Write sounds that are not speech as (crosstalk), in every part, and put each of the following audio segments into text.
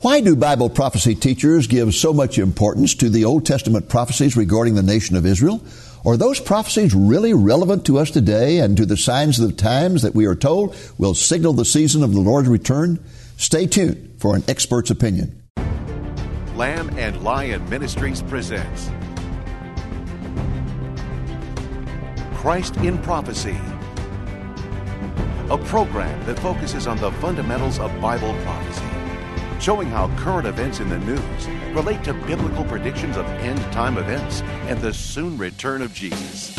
Why do Bible prophecy teachers give so much importance to the Old Testament prophecies regarding the nation of Israel? Are those prophecies really relevant to us today and to the signs of the times that we are told will signal the season of the Lord's return? Stay tuned for an expert's opinion. Lamb and Lion Ministries presents Christ in Prophecy, a program that focuses on the fundamentals of Bible prophecy showing how current events in the news relate to biblical predictions of end time events and the soon return of Jesus.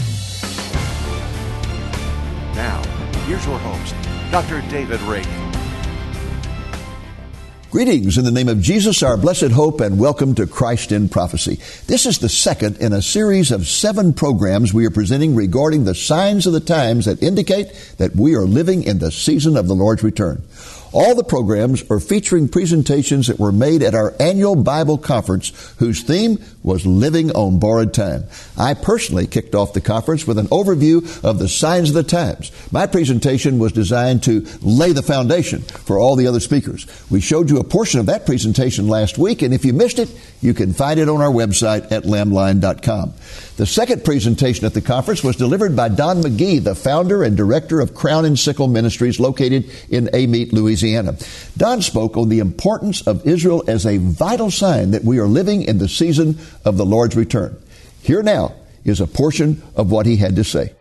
Now, here's your host, Dr. David Reagan. Greetings in the name of Jesus, our blessed hope, and welcome to Christ in Prophecy. This is the second in a series of seven programs we are presenting regarding the signs of the times that indicate that we are living in the season of the Lord's return. All the programs are featuring presentations that were made at our annual Bible conference whose theme was Living on Borrowed Time. I personally kicked off the conference with an overview of the signs of the times. My presentation was designed to lay the foundation for all the other speakers. We showed you a portion of that presentation last week, and if you missed it, you can find it on our website at lamblion.com. The second presentation at the conference was delivered by Don McGee, the founder and director of Crown and Sickle Ministries located in Amite, Louisiana. Don spoke on the importance of Israel as a vital sign that we are living in the season of the Lord's return. Here now is a portion of what he had to say.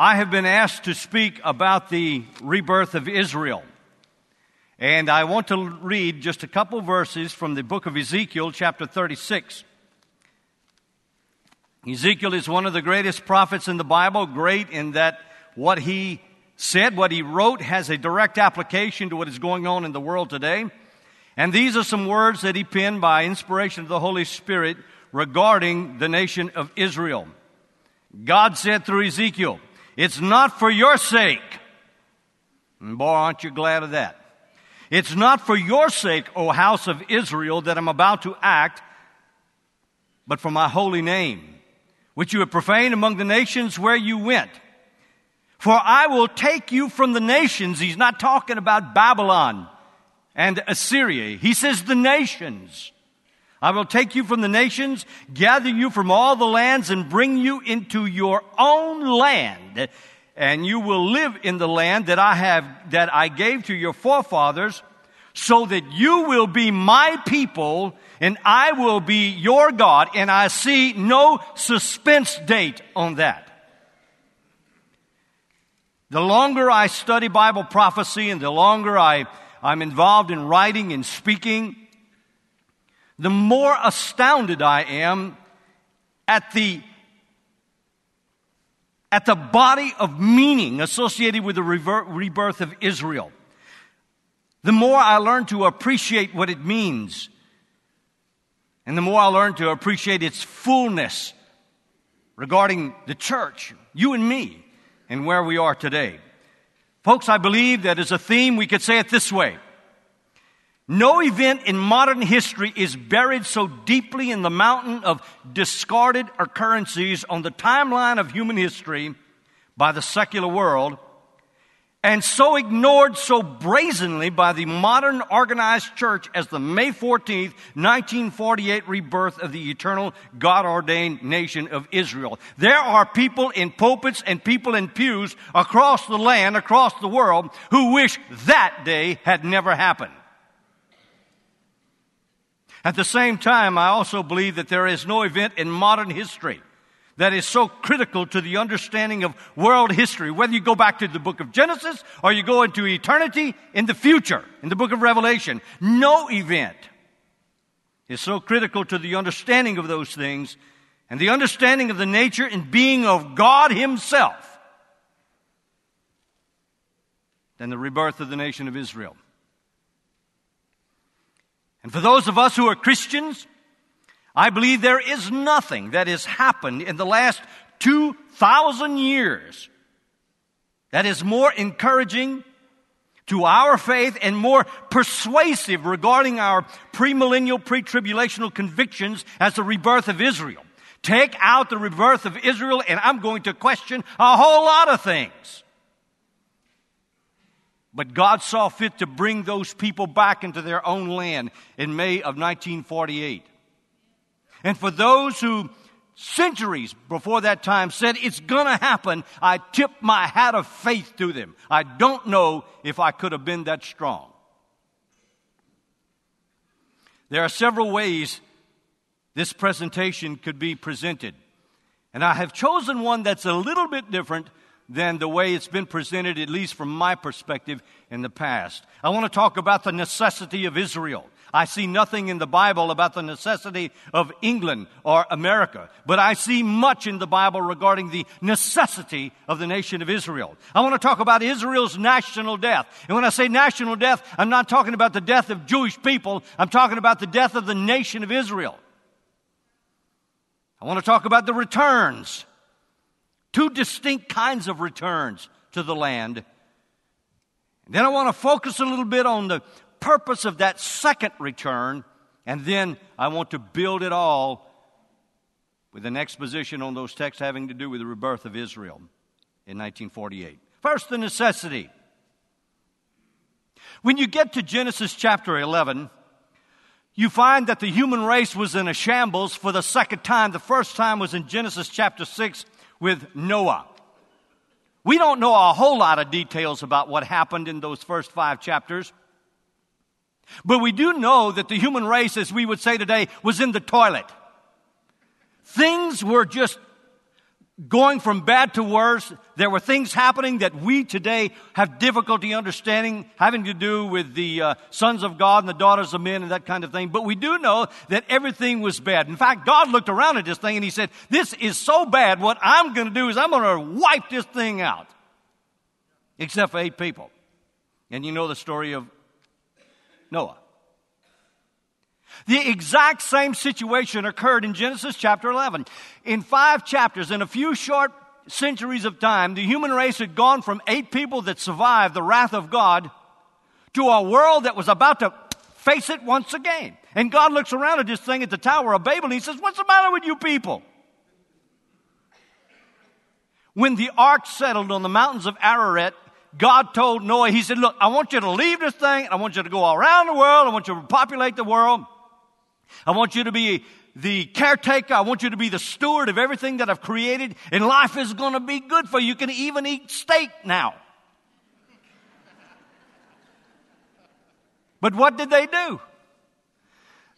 I have been asked to speak about the rebirth of Israel. And I want to read just a couple verses from the book of Ezekiel, chapter 36. Ezekiel is one of the greatest prophets in the Bible, great in that what he said, what he wrote, has a direct application to what is going on in the world today. And these are some words that he penned by inspiration of the Holy Spirit regarding the nation of Israel. God said through Ezekiel, it's not for your sake. And boy, aren't you glad of that? It's not for your sake, O house of Israel, that I'm about to act, but for my holy name, which you have profaned among the nations where you went. For I will take you from the nations. He's not talking about Babylon and Assyria. He says the nations. I will take you from the nations, gather you from all the lands, and bring you into your own land. And you will live in the land that I have, that I gave to your forefathers, so that you will be my people, and I will be your God. And I see no suspense date on that. The longer I study Bible prophecy and the longer I, I'm involved in writing and speaking, the more astounded I am at the at the body of meaning associated with the rebirth of Israel. The more I learn to appreciate what it means, and the more I learn to appreciate its fullness regarding the church, you and me, and where we are today. Folks, I believe that as a theme, we could say it this way no event in modern history is buried so deeply in the mountain of discarded occurrences on the timeline of human history by the secular world and so ignored so brazenly by the modern organized church as the May 14th, 1948 rebirth of the eternal God ordained nation of Israel. There are people in pulpits and people in pews across the land, across the world, who wish that day had never happened. At the same time, I also believe that there is no event in modern history that is so critical to the understanding of world history, whether you go back to the book of Genesis or you go into eternity in the future, in the book of Revelation. No event is so critical to the understanding of those things and the understanding of the nature and being of God Himself than the rebirth of the nation of Israel. And for those of us who are Christians, I believe there is nothing that has happened in the last 2,000 years that is more encouraging to our faith and more persuasive regarding our premillennial, pre-tribulational convictions as the rebirth of Israel. Take out the rebirth of Israel, and I'm going to question a whole lot of things. But God saw fit to bring those people back into their own land in May of 1948. And for those who centuries before that time said it's going to happen, I tip my hat of faith to them. I don't know if I could have been that strong. There are several ways this presentation could be presented. And I have chosen one that's a little bit different than the way it's been presented, at least from my perspective in the past. I want to talk about the necessity of Israel. I see nothing in the Bible about the necessity of England or America, but I see much in the Bible regarding the necessity of the nation of Israel. I want to talk about Israel's national death. And when I say national death, I'm not talking about the death of Jewish people, I'm talking about the death of the nation of Israel. I want to talk about the returns. Two distinct kinds of returns to the land. And then I want to focus a little bit on the purpose of that second return. And then I want to build it all with an exposition on those texts having to do with the rebirth of Israel in 1948. First, the necessity. When you get to Genesis chapter 11, you find that the human race was in a shambles for the second time. The first time was in Genesis chapter 6 with Noah. We don't know a whole lot of details about what happened in those first five chapters. But we do know that the human race, as we would say today, was in the toilet. Things were just going from bad to worse. There were things happening that we today have difficulty understanding, having to do with the uh, sons of God and the daughters of men and that kind of thing. But we do know that everything was bad. In fact, God looked around at this thing and He said, This is so bad. What I'm going to do is I'm going to wipe this thing out. Except for eight people. And you know the story of Noah. The exact same situation occurred in Genesis chapter 11. In five chapters, in a few short centuries of time, the human race had gone from eight people that survived the wrath of God to a world that was about to face it once again. And God looks around at this thing at the Tower of Babel and he says, What's the matter with you people? When the ark settled on the mountains of Ararat, God told Noah, He said, Look, I want you to leave this thing. I want you to go around the world. I want you to populate the world. I want you to be the caretaker. I want you to be the steward of everything that I've created, and life is going to be good for you. You can even eat steak now. But what did they do?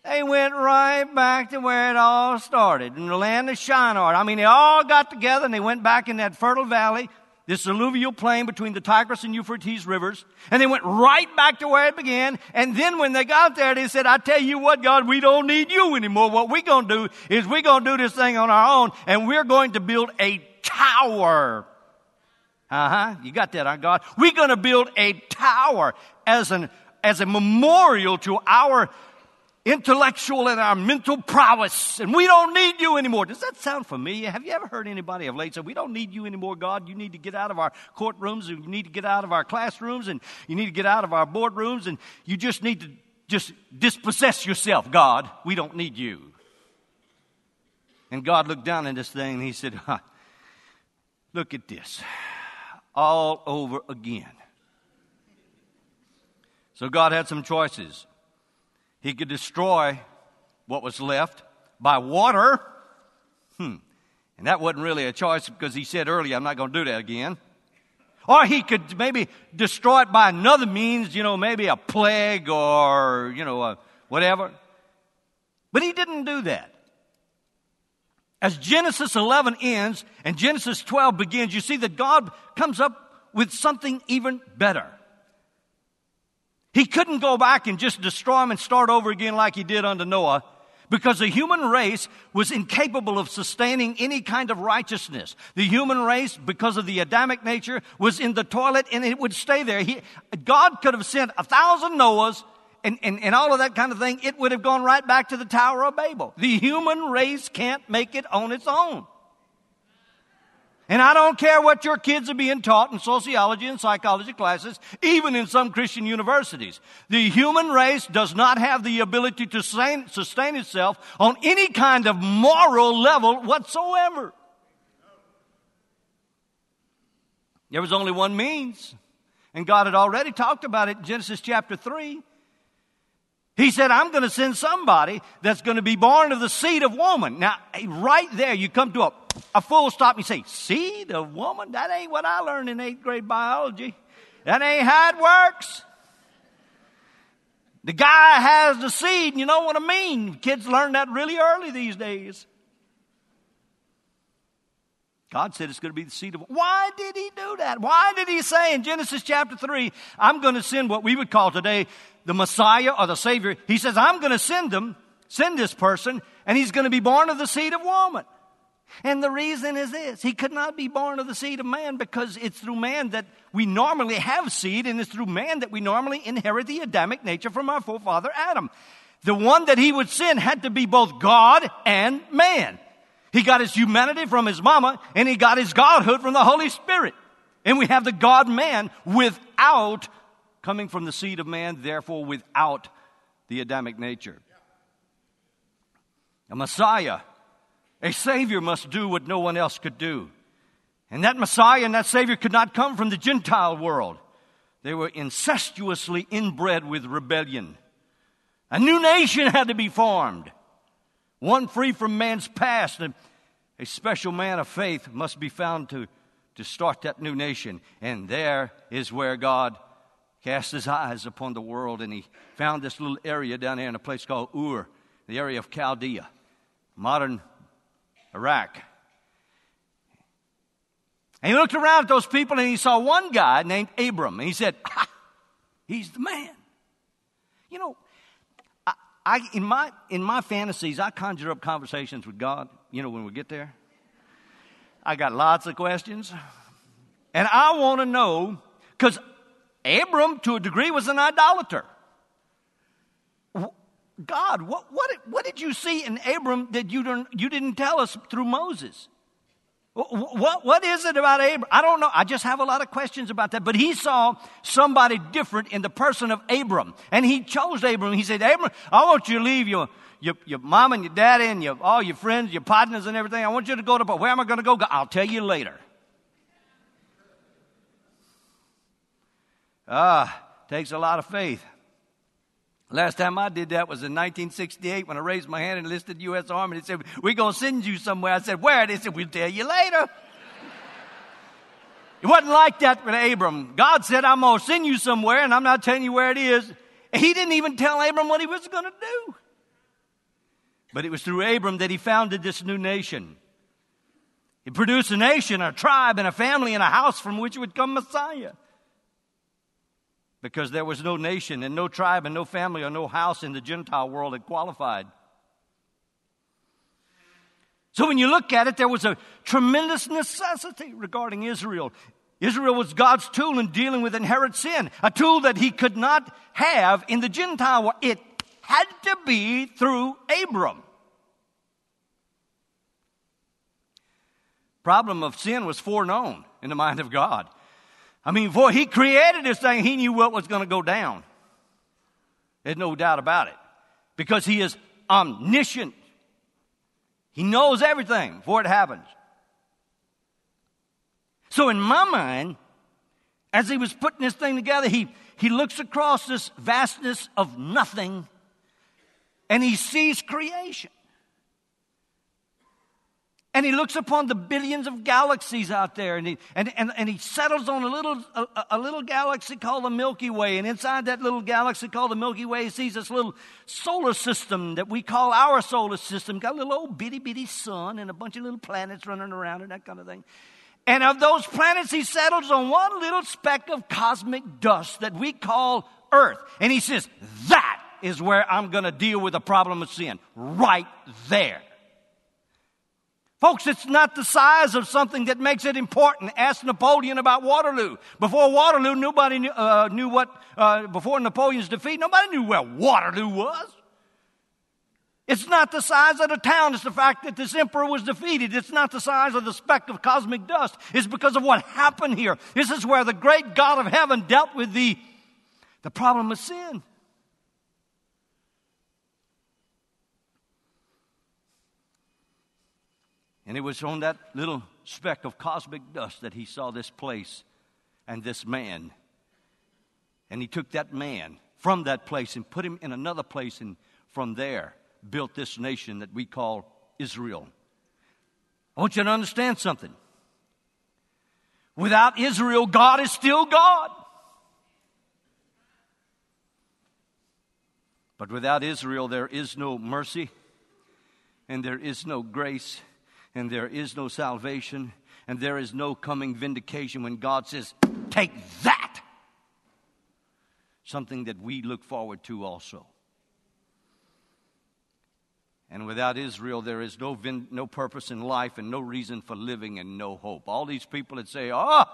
They went right back to where it all started, in the land of Shinar. I mean, they all got together and they went back in that fertile valley this alluvial plain between the Tigris and Euphrates rivers, and they went right back to where it began. And then when they got there, they said, I tell you what, God, we don't need you anymore. What we're going to do is we're going to do this thing on our own, and we're going to build a tower. Uh huh. You got that, huh, God? We're going to build a tower as an, as a memorial to our intellectual and our mental prowess, and we don't need you anymore. Does that sound familiar? Have you ever heard anybody of late say, We don't need you anymore, God? You need to get out of our courtrooms, and you need to get out of our classrooms, and you need to get out of our boardrooms, and you just need to just dispossess yourself, God. We don't need you. And God looked down at this thing and he said, huh, Look at this. All over again. So God had some choices. He could destroy what was left by water. Hmm. And that wasn't really a choice because he said earlier, I'm not going to do that again. Or he could maybe destroy it by another means, you know, maybe a plague or, you know, whatever. But he didn't do that. As Genesis 11 ends and Genesis 12 begins, you see that God comes up with something even better. He couldn't go back and just destroy them and start over again like he did under Noah because the human race was incapable of sustaining any kind of righteousness. The human race, because of the Adamic nature, was in the toilet and it would stay there. He, God could have sent a thousand Noahs and, and, and all of that kind of thing. It would have gone right back to the Tower of Babel. The human race can't make it on its own. And I don't care what your kids are being taught in sociology and psychology classes, even in some Christian universities. The human race does not have the ability to sustain itself on any kind of moral level whatsoever. There was only one means, and God had already talked about it in Genesis chapter 3. He said, I'm going to send somebody that's going to be born of the seed of woman. Now, right there, you come to a a full stop you say, seed of woman? That ain't what I learned in eighth grade biology. That ain't how it works. The guy has the seed, and you know what I mean. Kids learn that really early these days. God said it's going to be the seed of. Why did he do that? Why did he say in Genesis chapter 3, I'm going to send what we would call today the Messiah or the Savior? He says, I'm going to send them, send this person, and he's going to be born of the seed of woman. And the reason is this He could not be born of the seed of man because it's through man that we normally have seed, and it's through man that we normally inherit the Adamic nature from our forefather Adam. The one that he would sin had to be both God and man. He got his humanity from his mama, and he got his godhood from the Holy Spirit. And we have the God man without coming from the seed of man, therefore without the Adamic nature. A Messiah a Savior must do what no one else could do. And that Messiah and that Savior could not come from the Gentile world. They were incestuously inbred with rebellion. A new nation had to be formed, one free from man's past. And a special man of faith must be found to, to start that new nation. And there is where God cast his eyes upon the world and he found this little area down here in a place called Ur, the area of Chaldea, modern Iraq. And he looked around at those people and he saw one guy named Abram. And he said, He's the man. You know, I, I, in, my, in my fantasies, I conjure up conversations with God, you know, when we get there. I got lots of questions. And I want to know, because Abram, to a degree, was an idolater. God, what, what, what did you see in Abram that you didn't, you didn't tell us through Moses? What, what is it about Abram? I don't know. I just have a lot of questions about that. But he saw somebody different in the person of Abram. And he chose Abram. He said, Abram, I want you to leave your, your, your mom and your daddy and your, all your friends, your partners and everything. I want you to go to, but where am I going to go? I'll tell you later. Ah, takes a lot of faith. Last time I did that was in 1968 when I raised my hand and enlisted the U.S. Army. They said, We're going to send you somewhere. I said, Where? They said, We'll tell you later. it wasn't like that with Abram. God said, I'm going to send you somewhere, and I'm not telling you where it is. he didn't even tell Abram what he was going to do. But it was through Abram that he founded this new nation. He produced a nation, a tribe, and a family, and a house from which would come Messiah because there was no nation and no tribe and no family or no house in the Gentile world that qualified. So when you look at it, there was a tremendous necessity regarding Israel. Israel was God's tool in dealing with inherent sin, a tool that he could not have in the Gentile world. It had to be through Abram. Problem of sin was foreknown in the mind of God. I mean, before he created this thing, he knew what was going to go down. There's no doubt about it. Because he is omniscient. He knows everything before it happens. So, in my mind, as he was putting this thing together, he, he looks across this vastness of nothing and he sees creation. And he looks upon the billions of galaxies out there and he, and, and, and he settles on a little, a, a, little galaxy called the Milky Way. And inside that little galaxy called the Milky Way, he sees this little solar system that we call our solar system. Got a little old bitty bitty sun and a bunch of little planets running around and that kind of thing. And of those planets, he settles on one little speck of cosmic dust that we call Earth. And he says, that is where I'm going to deal with the problem of sin. Right there. Folks, it's not the size of something that makes it important. Ask Napoleon about Waterloo. Before Waterloo, nobody knew, uh, knew what, uh, before Napoleon's defeat, nobody knew where Waterloo was. It's not the size of the town, it's the fact that this emperor was defeated. It's not the size of the speck of cosmic dust. It's because of what happened here. This is where the great God of heaven dealt with the, the problem of sin. And it was on that little speck of cosmic dust that he saw this place and this man. And he took that man from that place and put him in another place, and from there built this nation that we call Israel. I want you to understand something. Without Israel, God is still God. But without Israel, there is no mercy, and there is no grace, and there is no salvation, and there is no coming vindication when God says, Take that! Something that we look forward to also. And without Israel, there is no, vin- no purpose in life and no reason for living and no hope. All these people that say, oh,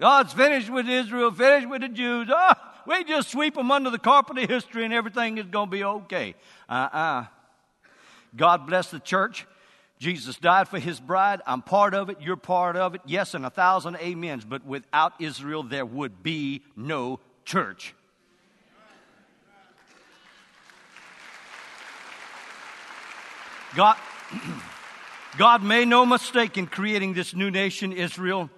God's finished with Israel, finished with the Jews. Oh, we just sweep them under the carpet of history and everything is going to be okay. Uh uh-uh. uh God bless the church. Jesus died for his bride. I'm part of it. You're part of it. Yes, and a thousand amens. But without Israel, there would be no church. God, (clears throat) God made no mistake in creating this new nation, Israel,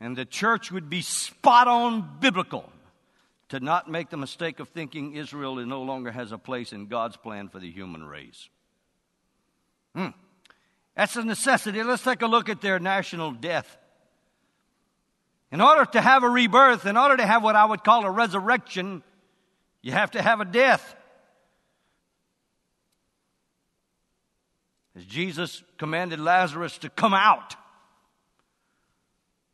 and the church would be spot on biblical to not make the mistake of thinking Israel no longer has a place in God's plan for the human race. Hmm. That's a necessity. Let's take a look at their national death. In order to have a rebirth, in order to have what I would call a resurrection, you have to have a death. As Jesus commanded Lazarus to come out,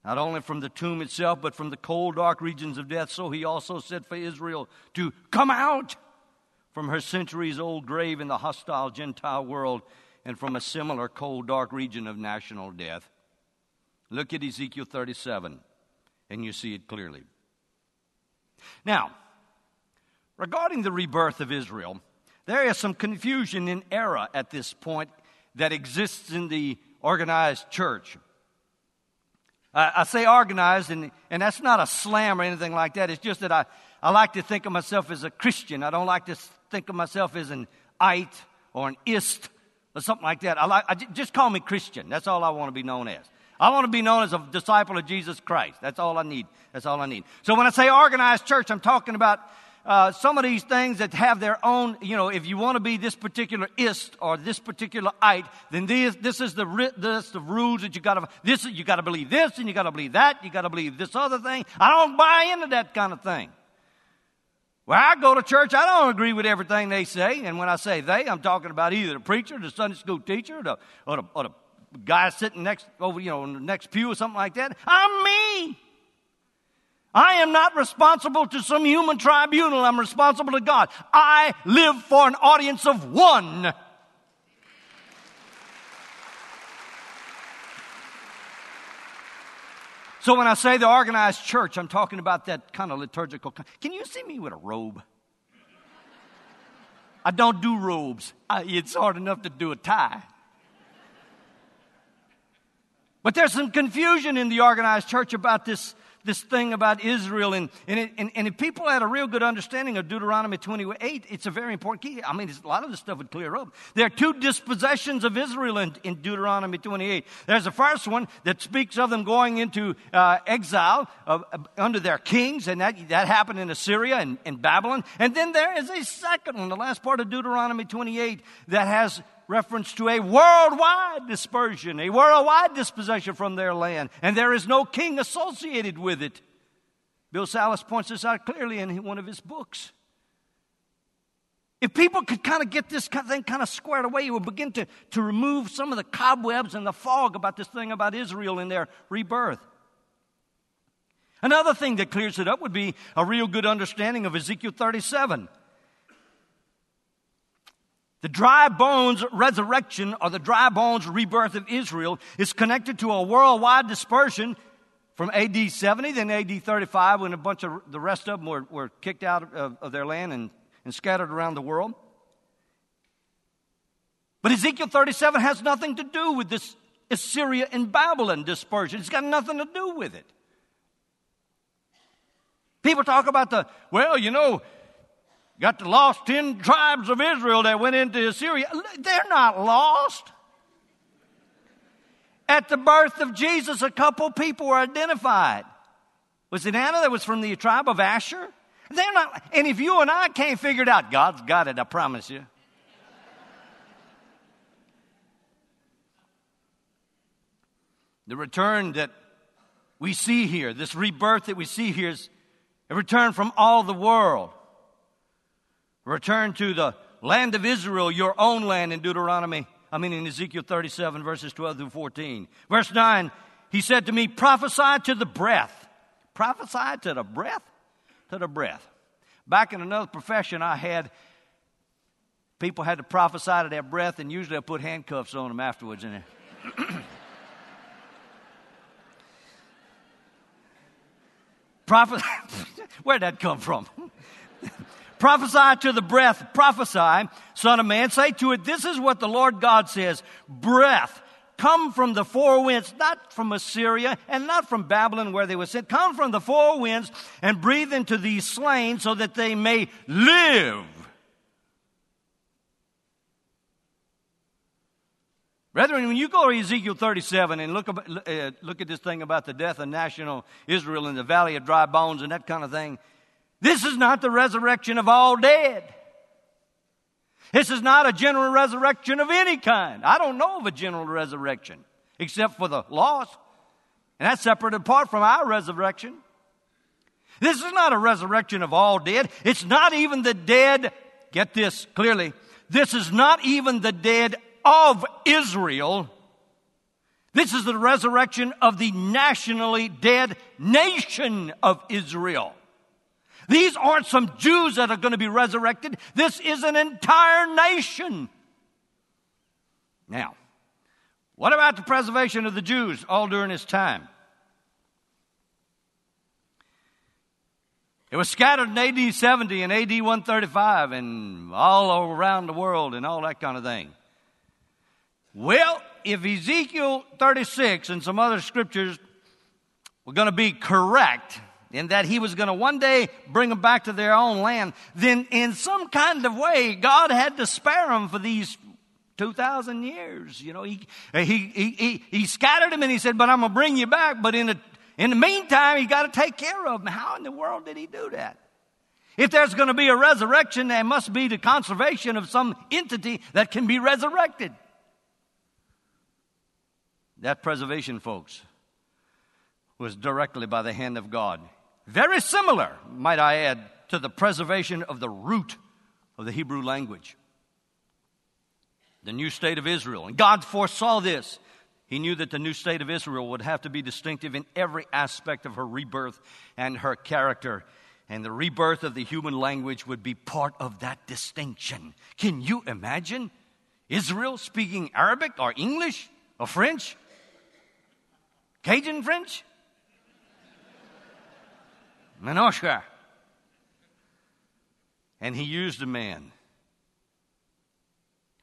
not only from the tomb itself, but from the cold, dark regions of death, so he also said for Israel to come out from her centuries old grave in the hostile Gentile world and from a similar cold, dark region of national death. Look at Ezekiel 37, and you see it clearly. Now, regarding the rebirth of Israel, there is some confusion in error at this point that exists in the organized church. I, I say organized, and, and that's not a slam or anything like that. It's just that I, I like to think of myself as a Christian. I don't like to think of myself as an ite or an ist or something like that. I like, I, just call me Christian. That's all I want to be known as. I want to be known as a disciple of Jesus Christ. That's all I need. That's all I need. So when I say organized church, I'm talking about uh, some of these things that have their own, you know, if you want to be this particular ist or this particular ite, then this, this is the list of rules that you got to, this, you got to believe this and you got to believe that, you got to believe this other thing. I don't buy into that kind of thing. Well, I go to church, I don't agree with everything they say. And when I say they, I'm talking about either the preacher, the Sunday school teacher, or the, or the, or the guy sitting next over, you know, in the next pew or something like that. I'm me. I am not responsible to some human tribunal. I'm responsible to God. I live for an audience of one. So when I say the organized church, I'm talking about that kind of liturgical. Can you see me with a robe? I don't do robes. I, it's hard enough to do a tie. But there's some confusion in the organized church about this this thing about Israel. And, and, it, and, and, if people had a real good understanding of Deuteronomy 28, it's a very important key. I mean, a lot of this stuff would clear up. There are two dispossessions of Israel in, in Deuteronomy 28. There's the first one that speaks of them going into uh, exile uh, under their kings, and that, that happened in Assyria and, and Babylon. And then there is a second one, the last part of Deuteronomy 28, that has reference to a worldwide dispersion, a worldwide dispossession from their land, and there is no king associated with it. Bill Salus points this out clearly in one of his books. If people could kind of get this thing kind of squared away, it would begin to, to remove some of the cobwebs and the fog about this thing about Israel and their rebirth. Another thing that clears it up would be a real good understanding of Ezekiel 37. The dry bones resurrection or the dry bones rebirth of Israel is connected to a worldwide dispersion from AD 70, then AD 35, when a bunch of the rest of them were, were kicked out of, of their land and, and scattered around the world. But Ezekiel 37 has nothing to do with this Assyria and Babylon dispersion. It's got nothing to do with it. People talk about the, well, you know, got the lost 10 tribes of Israel that went into Assyria. They're not lost. At the birth of Jesus, a couple people were identified. Was it Anna that was from the tribe of Asher? They're not, and if you and I can't figure it out, God's got it, I promise you. the return that we see here, this rebirth that we see here, is a return from all the world. Return to the land of Israel, your own land in Deuteronomy, I mean in Ezekiel 37, verses 12 through 14. Verse 9, he said to me, prophesy to the breath. Prophesy to the breath? To the breath. Back in another profession I had, people had to prophesy to their breath, and usually I put handcuffs on them afterwards. And (coughs) Prophet, (laughs) where'd that come from? (laughs) prophesy to the breath, prophesy, son of man, say to it, this is what the Lord God says, breath, come from the four winds, not from Assyria and not from Babylon where they were sent, come from the four winds and breathe into these slain so that they may live. Brethren, when you go to Ezekiel 37 and look, uh, look at this thing about the death of national Israel in the valley of dry bones and that kind of thing, this is not the resurrection of all dead. This is not a general resurrection of any kind. I don't know of a general resurrection except for the lost. And that's separate apart from our resurrection. This is not a resurrection of all dead. It's not even the dead. Get this clearly. This is not even the dead of Israel. This is the resurrection of the nationally dead nation of Israel. These aren't some Jews that are going to be resurrected. This is an entire nation. Now, what about the preservation of the Jews all during this time? It was scattered in AD 70 and AD 135 and all around the world and all that kind of thing. Well, if Ezekiel 36 and some other scriptures were going to be correct, in that he was going to one day bring them back to their own land, then in some kind of way, God had to spare them for these 2,000 years. You know, he, he, he, he, scattered them and he said, but I'm going to bring you back. But in the, in the meantime, he got to take care of them. How in the world did he do that? If there's going to be a resurrection, there must be the conservation of some entity that can be resurrected. That preservation, folks, was directly by the hand of God. Very similar, might I add, to the preservation of the root of the Hebrew language. The new state of Israel. And God foresaw this. He knew that the new state of Israel would have to be distinctive in every aspect of her rebirth and her character. And the rebirth of the human language would be part of that distinction. Can you imagine Israel speaking Arabic or English or French Cajun French? Manoshka. And he used a man,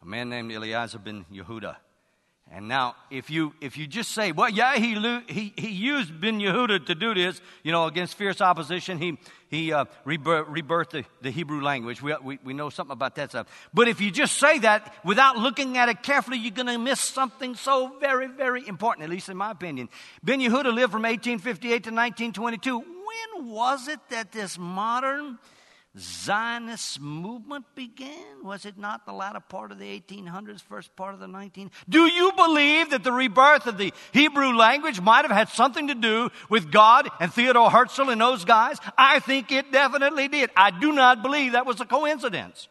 a man named Eliezer ben Yehuda. And now, if you, if you just say, well, yeah, he, he, he used Ben Yehuda to do this, you know, against fierce opposition, he, he uh, rebirth, rebirthed the, the Hebrew language. We, we, we know something about that stuff. But if you just say that without looking at it carefully, you're going to miss something so very, very important, at least in my opinion. Ben Yehuda lived from 1858 to 1922. When was it that this modern Zionist movement began? Was it not the latter part of the 1800s, first part of the 1900s? Do you believe that the rebirth of the Hebrew language might have had something to do with God and Theodore Herzl and those guys? I think it definitely did. I do not believe that was a coincidence.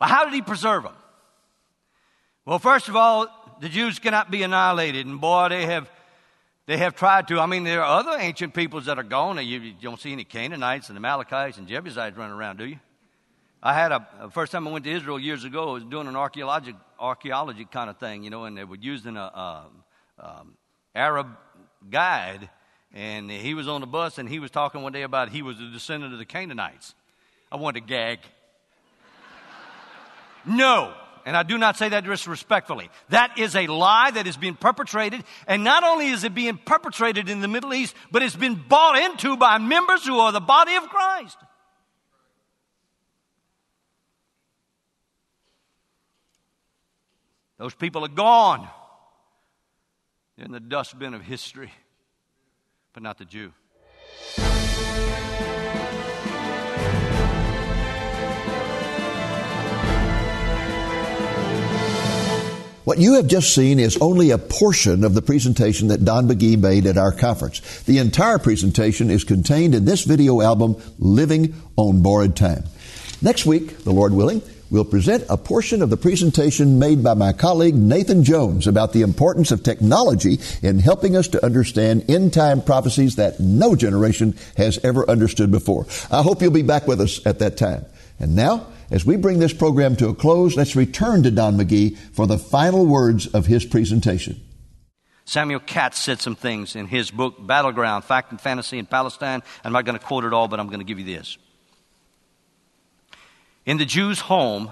Well, how did he preserve them? Well, first of all, the Jews cannot be annihilated, and boy, they have they have tried to. I mean, there are other ancient peoples that are gone. You, don't see any Canaanites and Amalekites and Jebusites running around, do you? I had a, first time I went to Israel years ago, I was doing an archaeology, archaeology kind of thing, you know, and they were using a, a um, Arab guide, and he was on the bus and he was talking one day about he was a descendant of the Canaanites. I wanted to gag. (laughs) No. And I do not say that disrespectfully. That is a lie that is being perpetrated. And not only is it being perpetrated in the Middle East, but it's been bought into by members who are the body of Christ. Those people are gone They're in the dustbin of history, but not the Jew. What you have just seen is only a portion of the presentation that Don McGee made at our conference. The entire presentation is contained in this video album, Living on Borrowed Time. Next week, the Lord willing, we'll present a portion of the presentation made by my colleague Nathan Jones about the importance of technology in helping us to understand end time prophecies that no generation has ever understood before. I hope you'll be back with us at that time. And now, as we bring this program to a close, let's return to Don McGee for the final words of his presentation. Samuel Katz said some things in his book, Battleground Fact and Fantasy in Palestine. I'm not going to quote it all, but I'm going to give you this. In the Jew's home,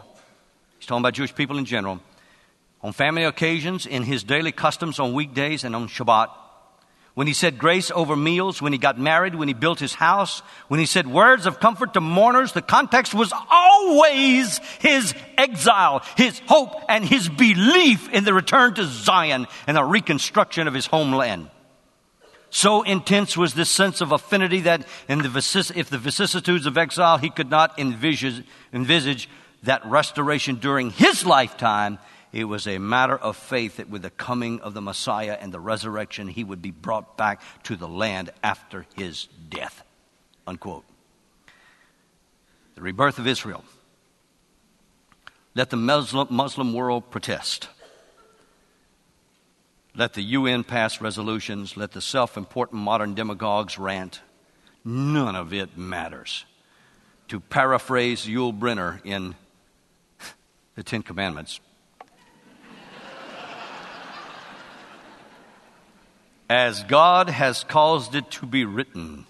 he's talking about Jewish people in general, on family occasions, in his daily customs on weekdays and on Shabbat, when he said grace over meals, when he got married, when he built his house, when he said words of comfort to mourners, the context was always his exile, his hope, and his belief in the return to Zion and the reconstruction of his homeland. So intense was this sense of affinity that in the vicis- if the vicissitudes of exile he could not envisage, envisage that restoration during his lifetime, it was a matter of faith that with the coming of the Messiah and the resurrection, he would be brought back to the land after his death. Unquote. The rebirth of Israel. Let the Muslim, Muslim world protest. Let the UN pass resolutions. Let the self important modern demagogues rant. None of it matters. To paraphrase Yul Brynner in (laughs) the Ten Commandments, As God has caused it to be written,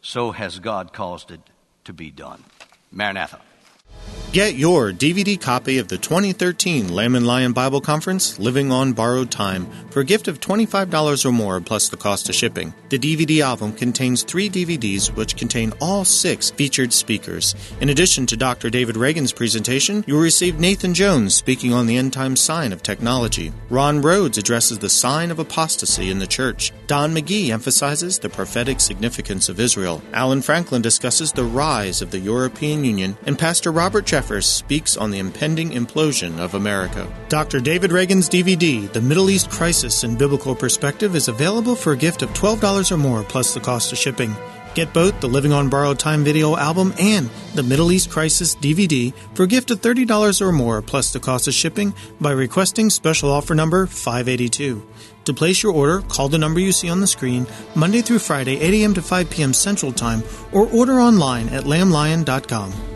so has God caused it to be done. Maranatha. Get your DVD copy of the 2013 Lamb and Lion Bible Conference, Living on Borrowed Time, for a gift of $25 or more plus the cost of shipping. The DVD album contains three DVDs which contain all six featured speakers. In addition to Dr. David Reagan's presentation, you'll receive Nathan Jones speaking on the end time sign of technology. Ron Rhodes addresses the sign of apostasy in the church. Don McGee emphasizes the prophetic significance of Israel. Alan Franklin discusses the rise of the European Union, and Pastor Robert Jeffress speaks on the impending implosion of America. Dr. David Reagan's DVD, The Middle East Crisis in Biblical Perspective, is available for a gift of $12 or more plus the cost of shipping. Get both the Living on Borrowed Time video album and the Middle East Crisis DVD for a gift of $30 or more plus the cost of shipping by requesting special offer number 582. To place your order, call the number you see on the screen Monday through Friday, 8 a.m. to 5 p.m. Central Time, or order online at lamblion.com.